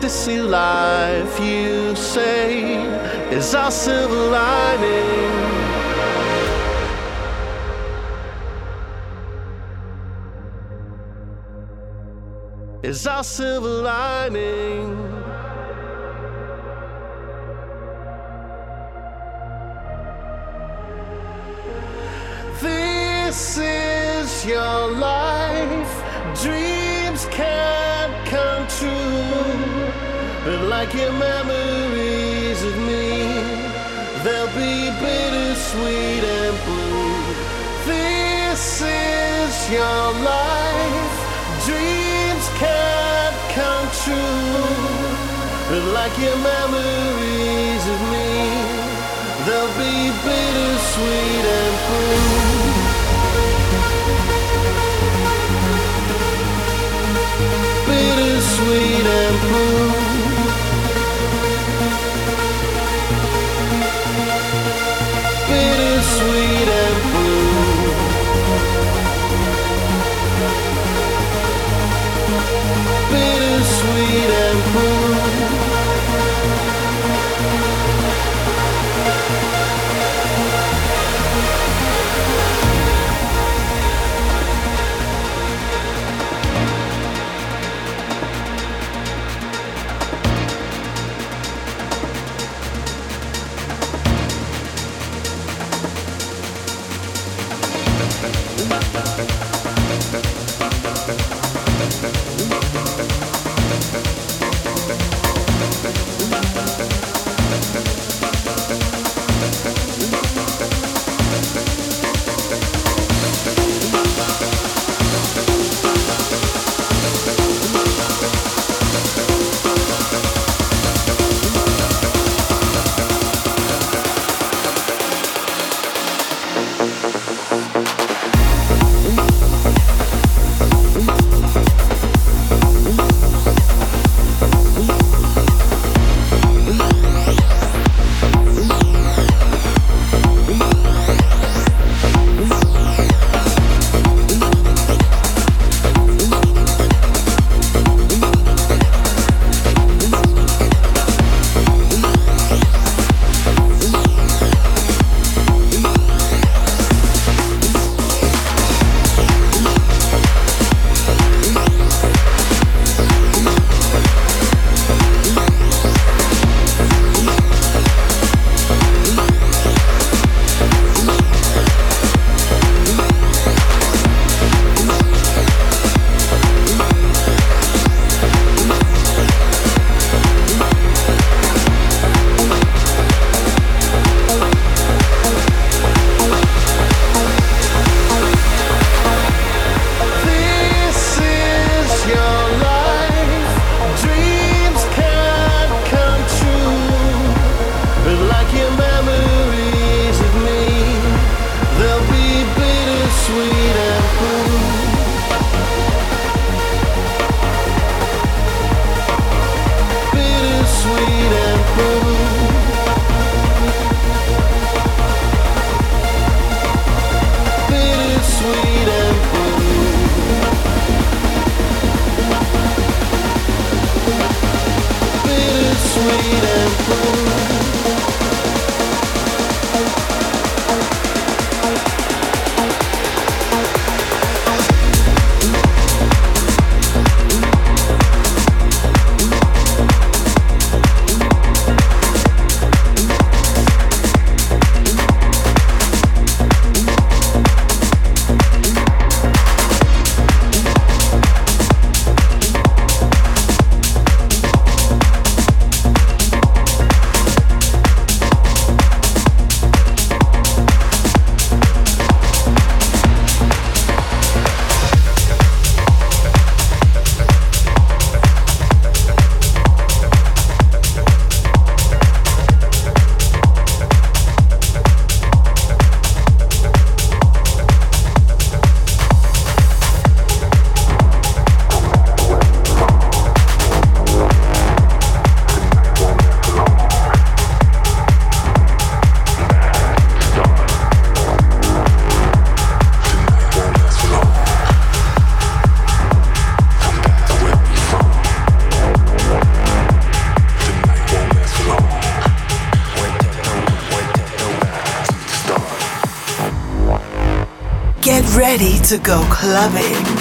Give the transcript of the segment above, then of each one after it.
A fantasy life, you say, is our silver lining. Is our silver lining. This is your Like your memories of me, they'll be bittersweet and blue. This is your life. Dreams can't come true. Like your memories of me, they'll be bittersweet and blue. Bittersweet and blue. To go clubbing.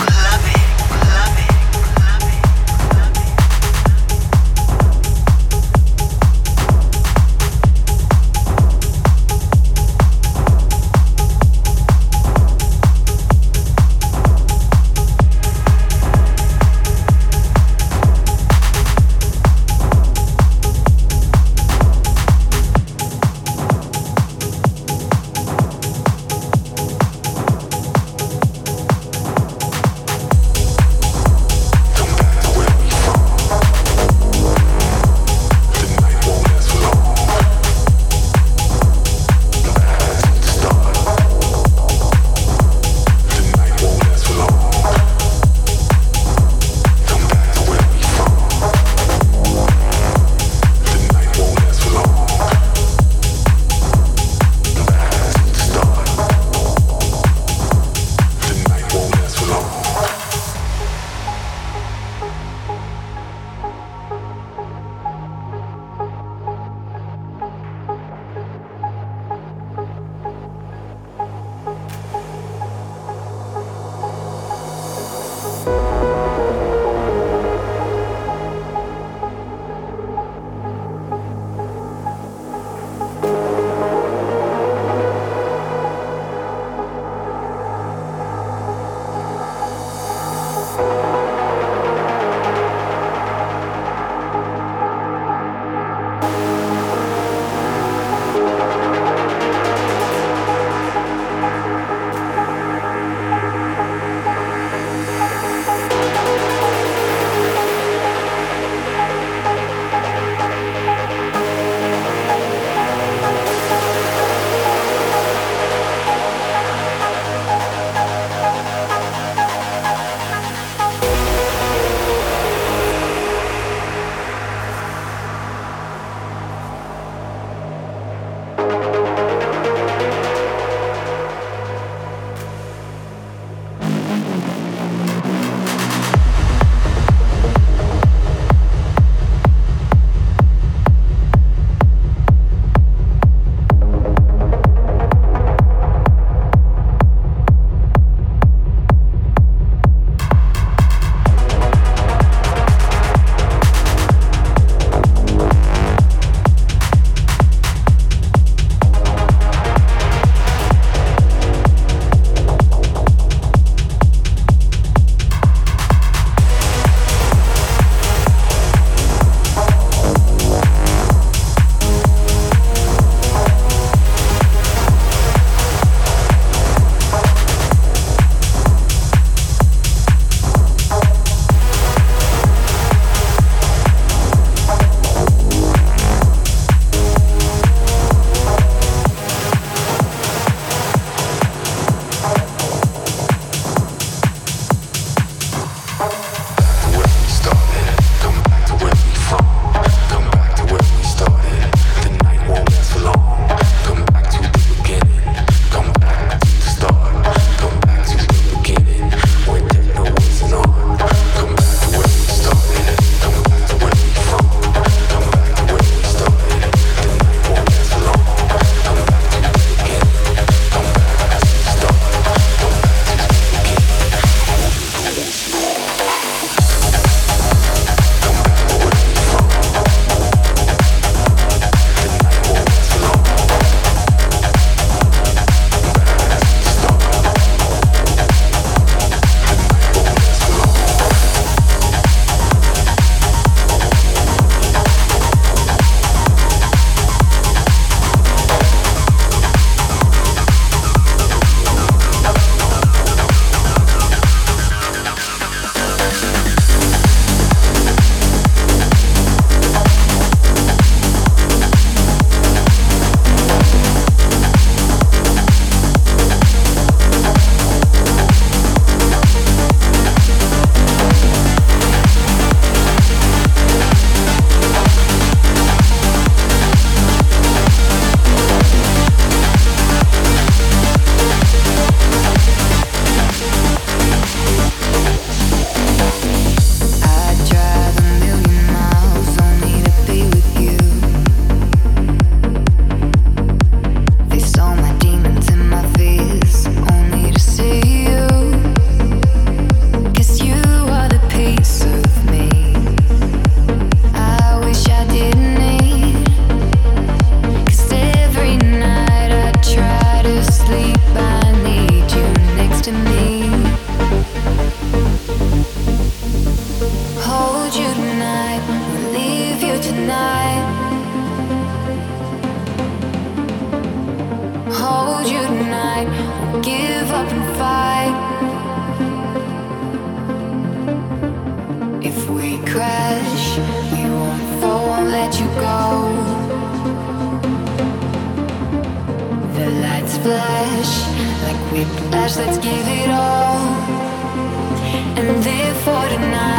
Clubber's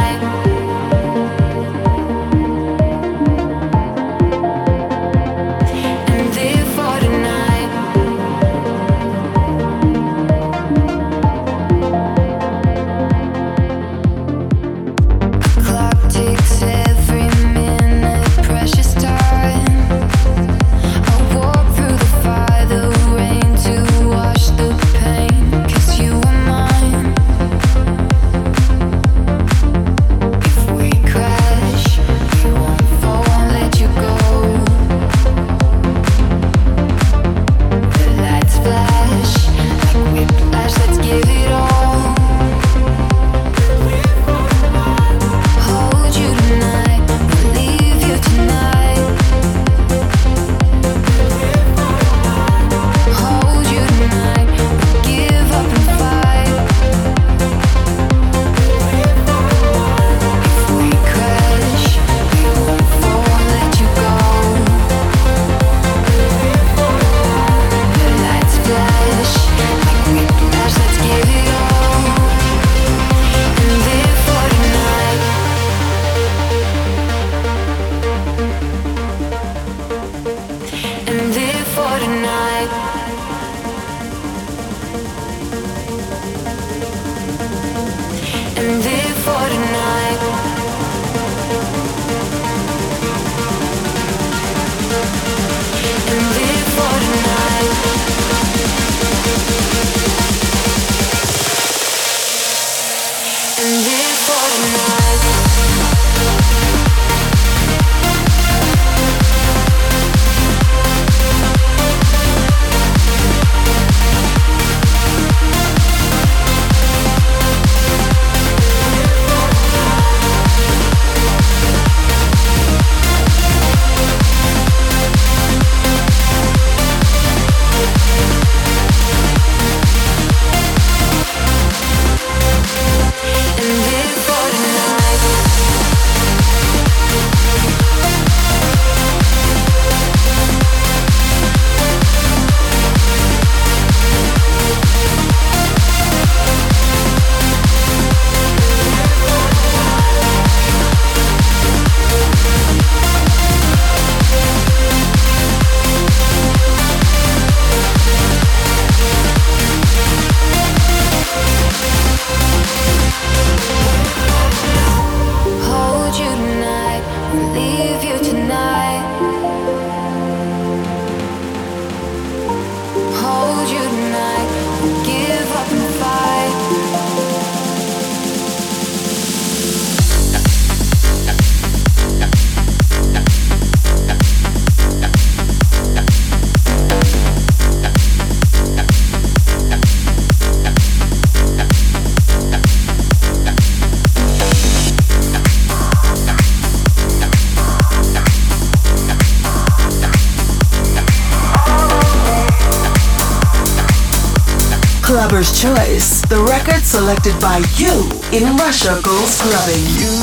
record selected by you in Russia Goes Clubbing. You,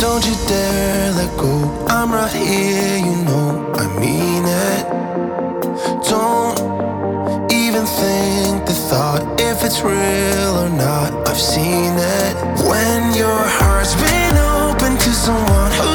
don't you dare let go. I'm right here, you know I mean it. Don't even think the thought if it's real or not. I've seen it. When your heart's been open to someone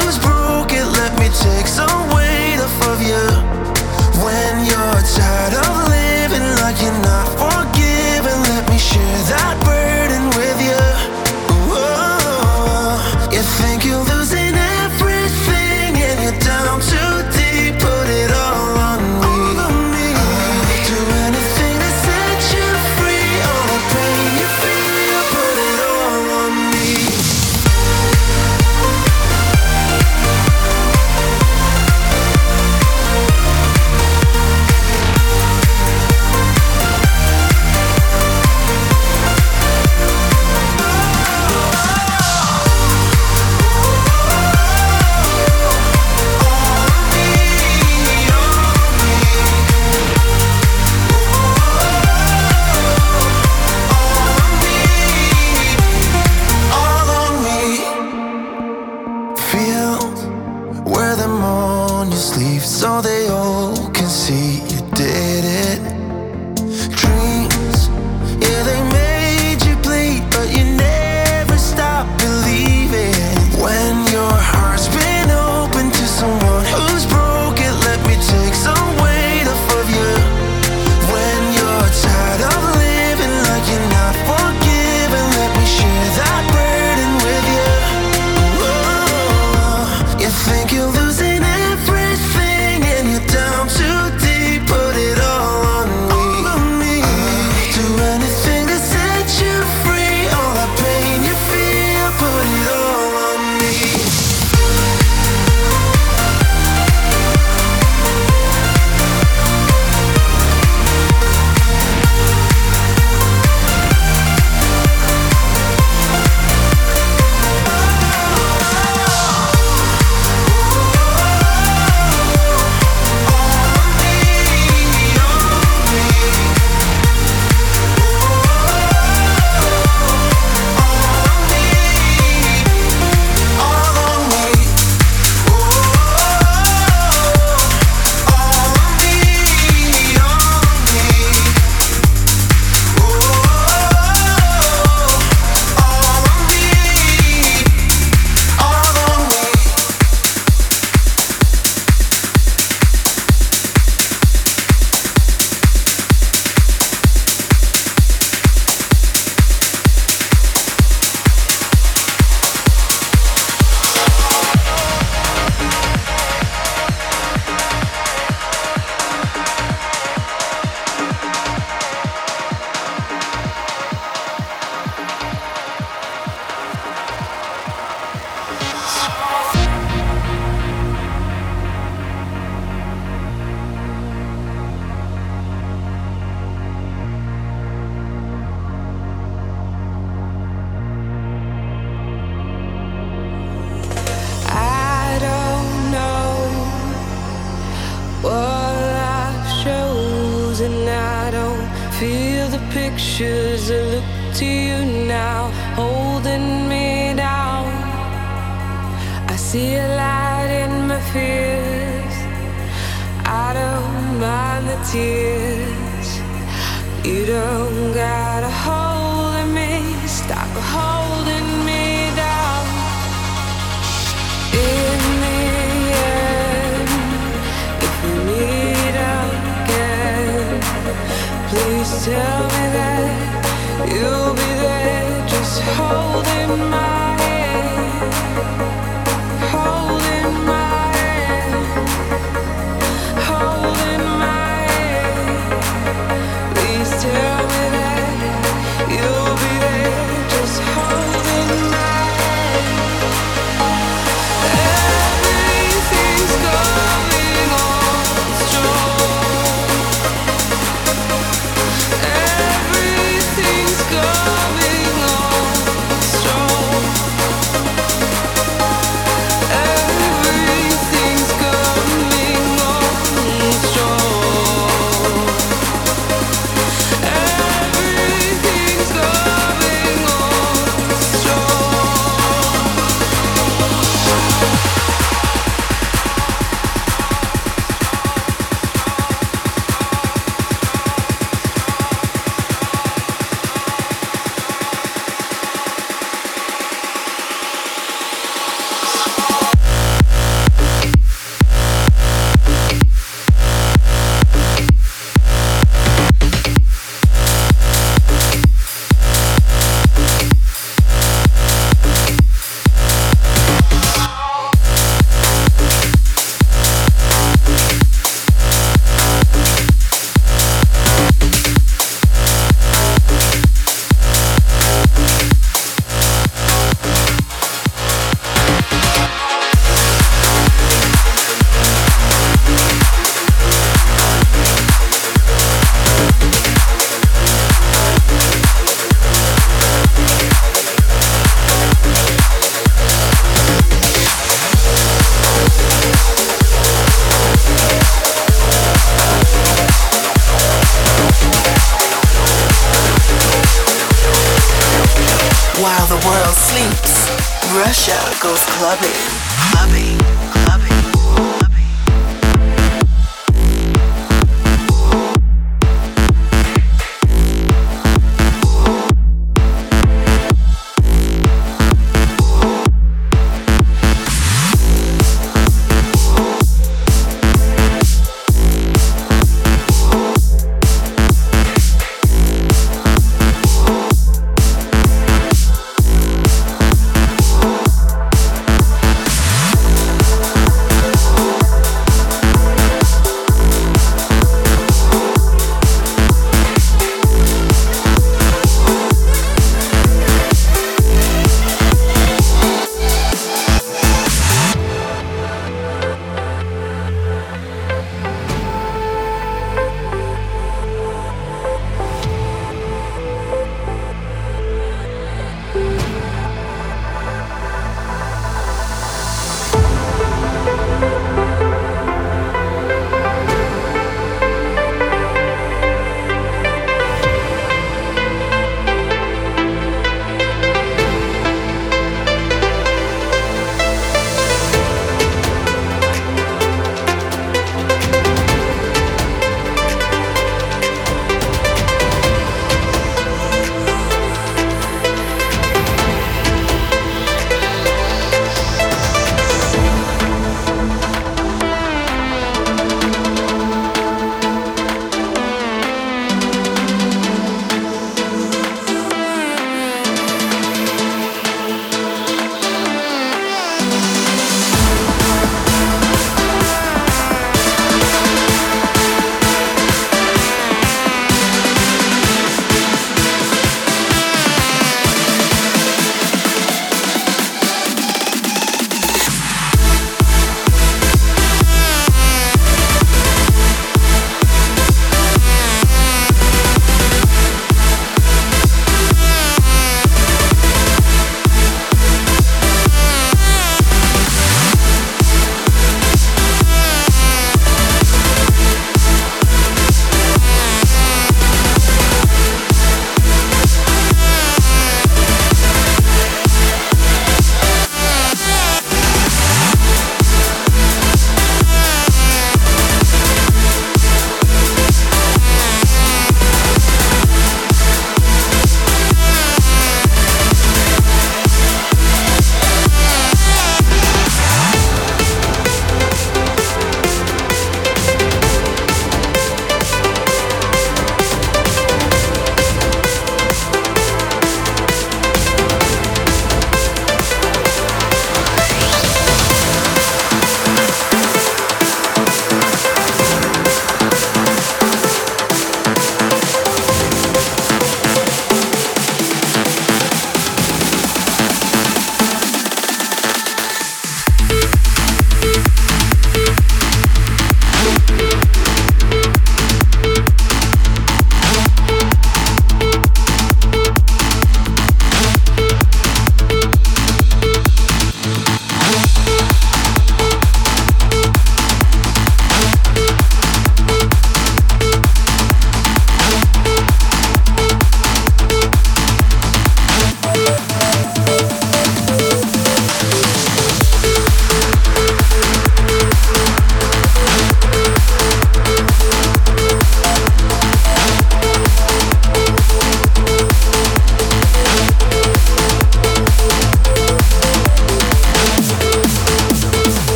Russia goes. Clubbing.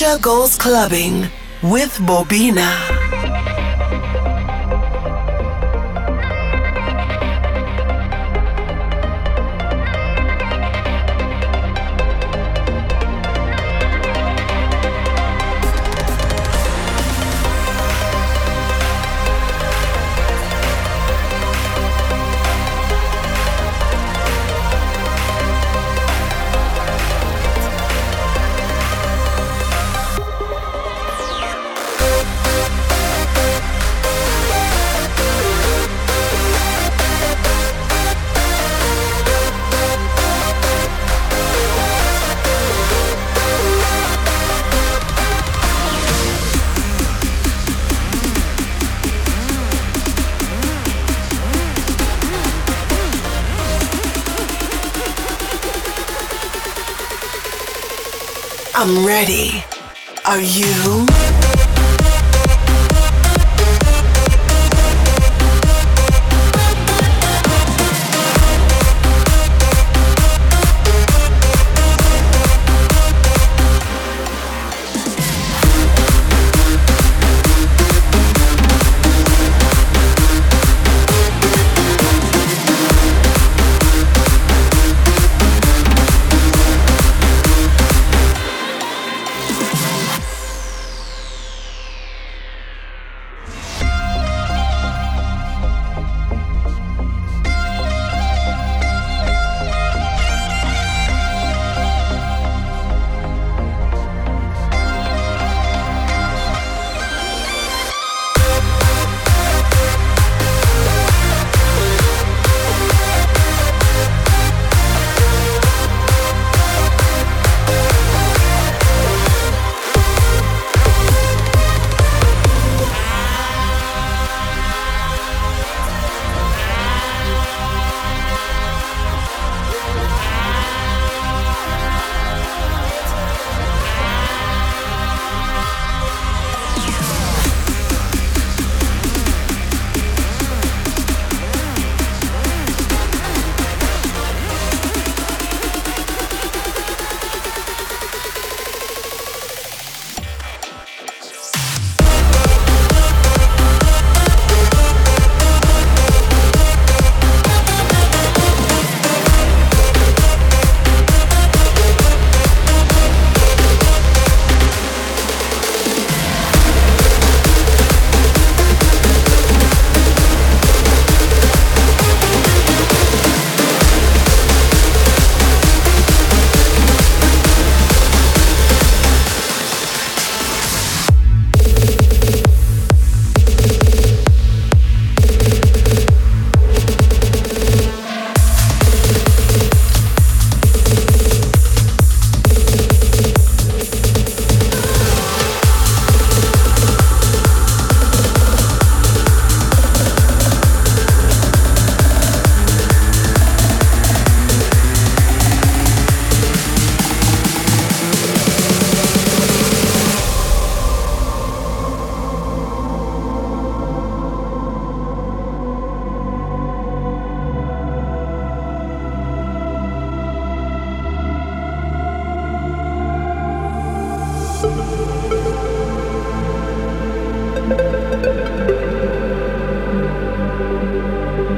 Russia Goes Clubbing with Bobina. I'm ready. Are you? Música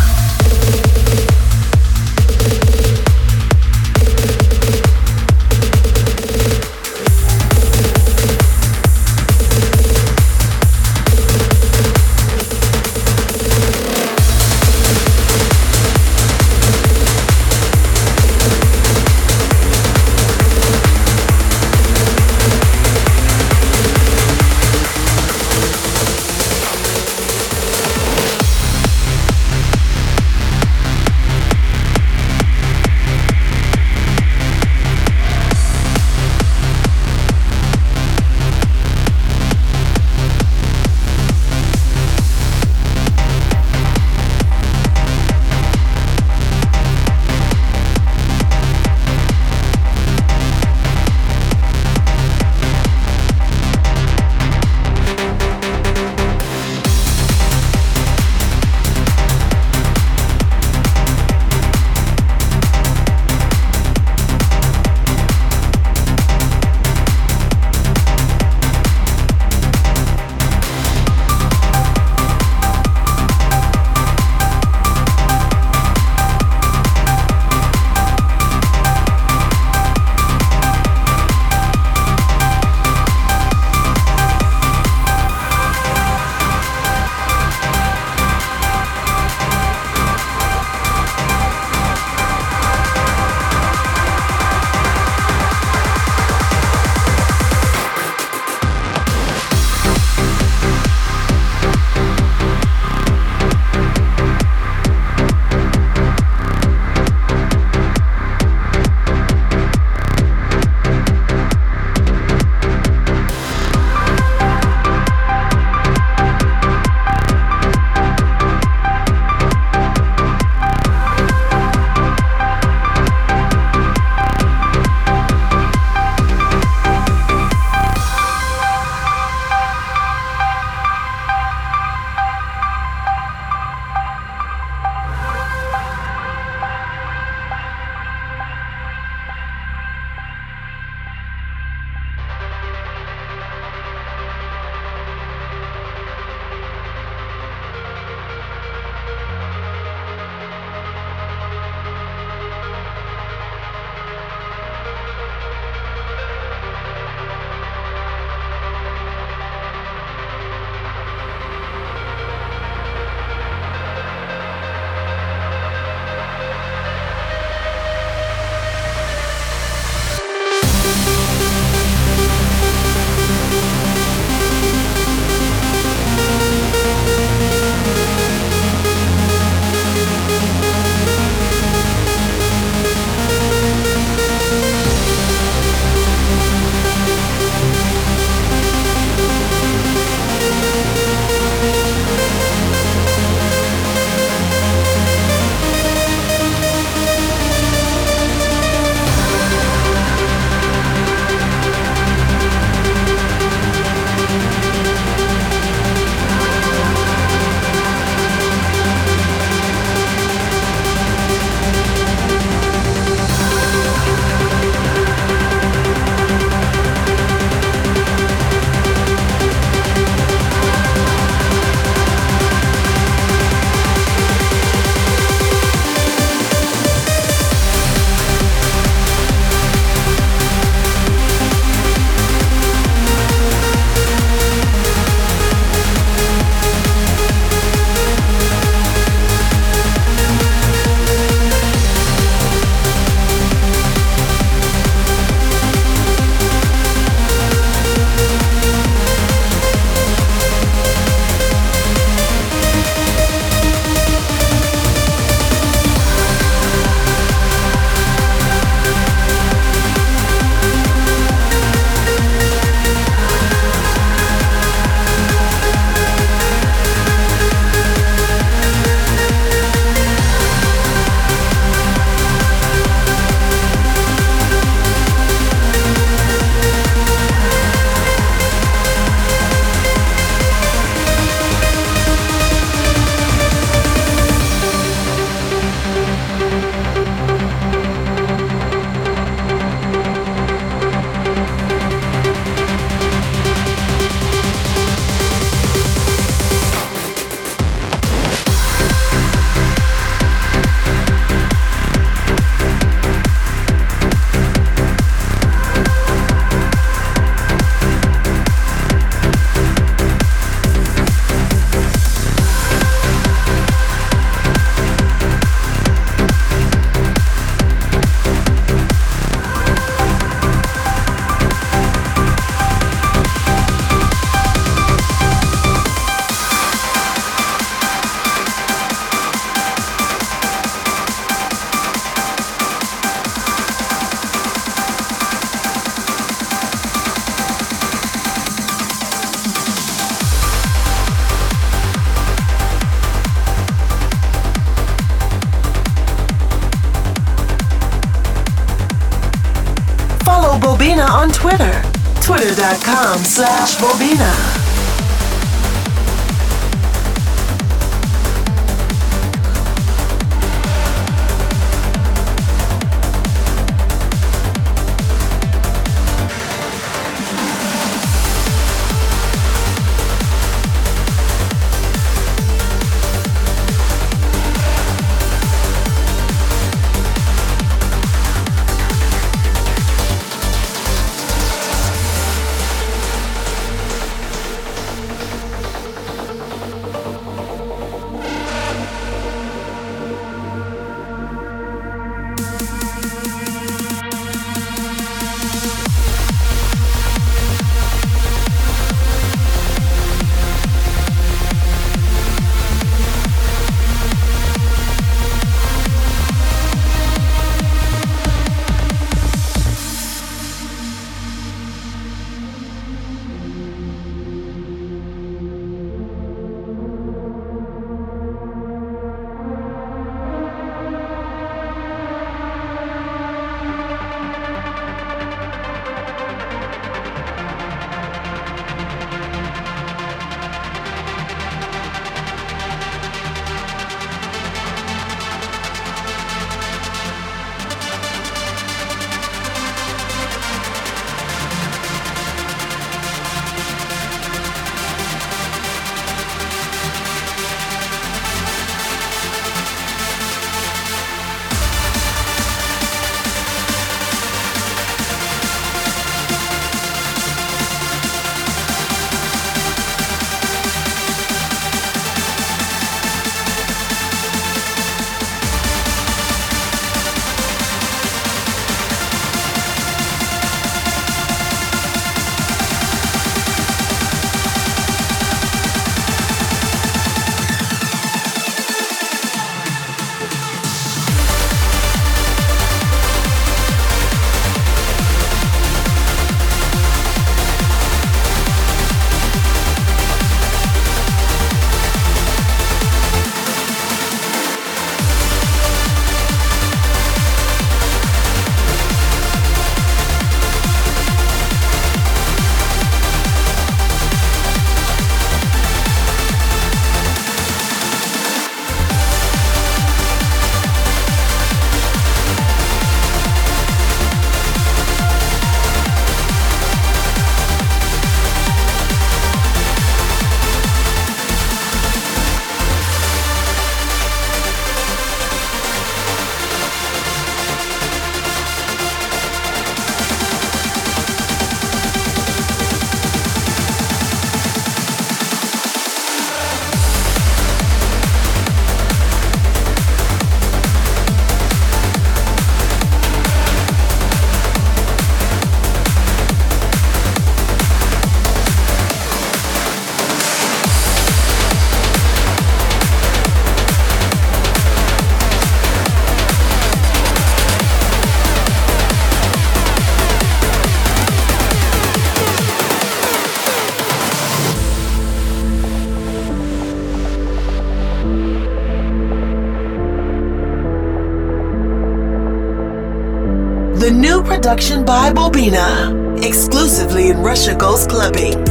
Production by Bobina, exclusively in Russia Goes Clubbing.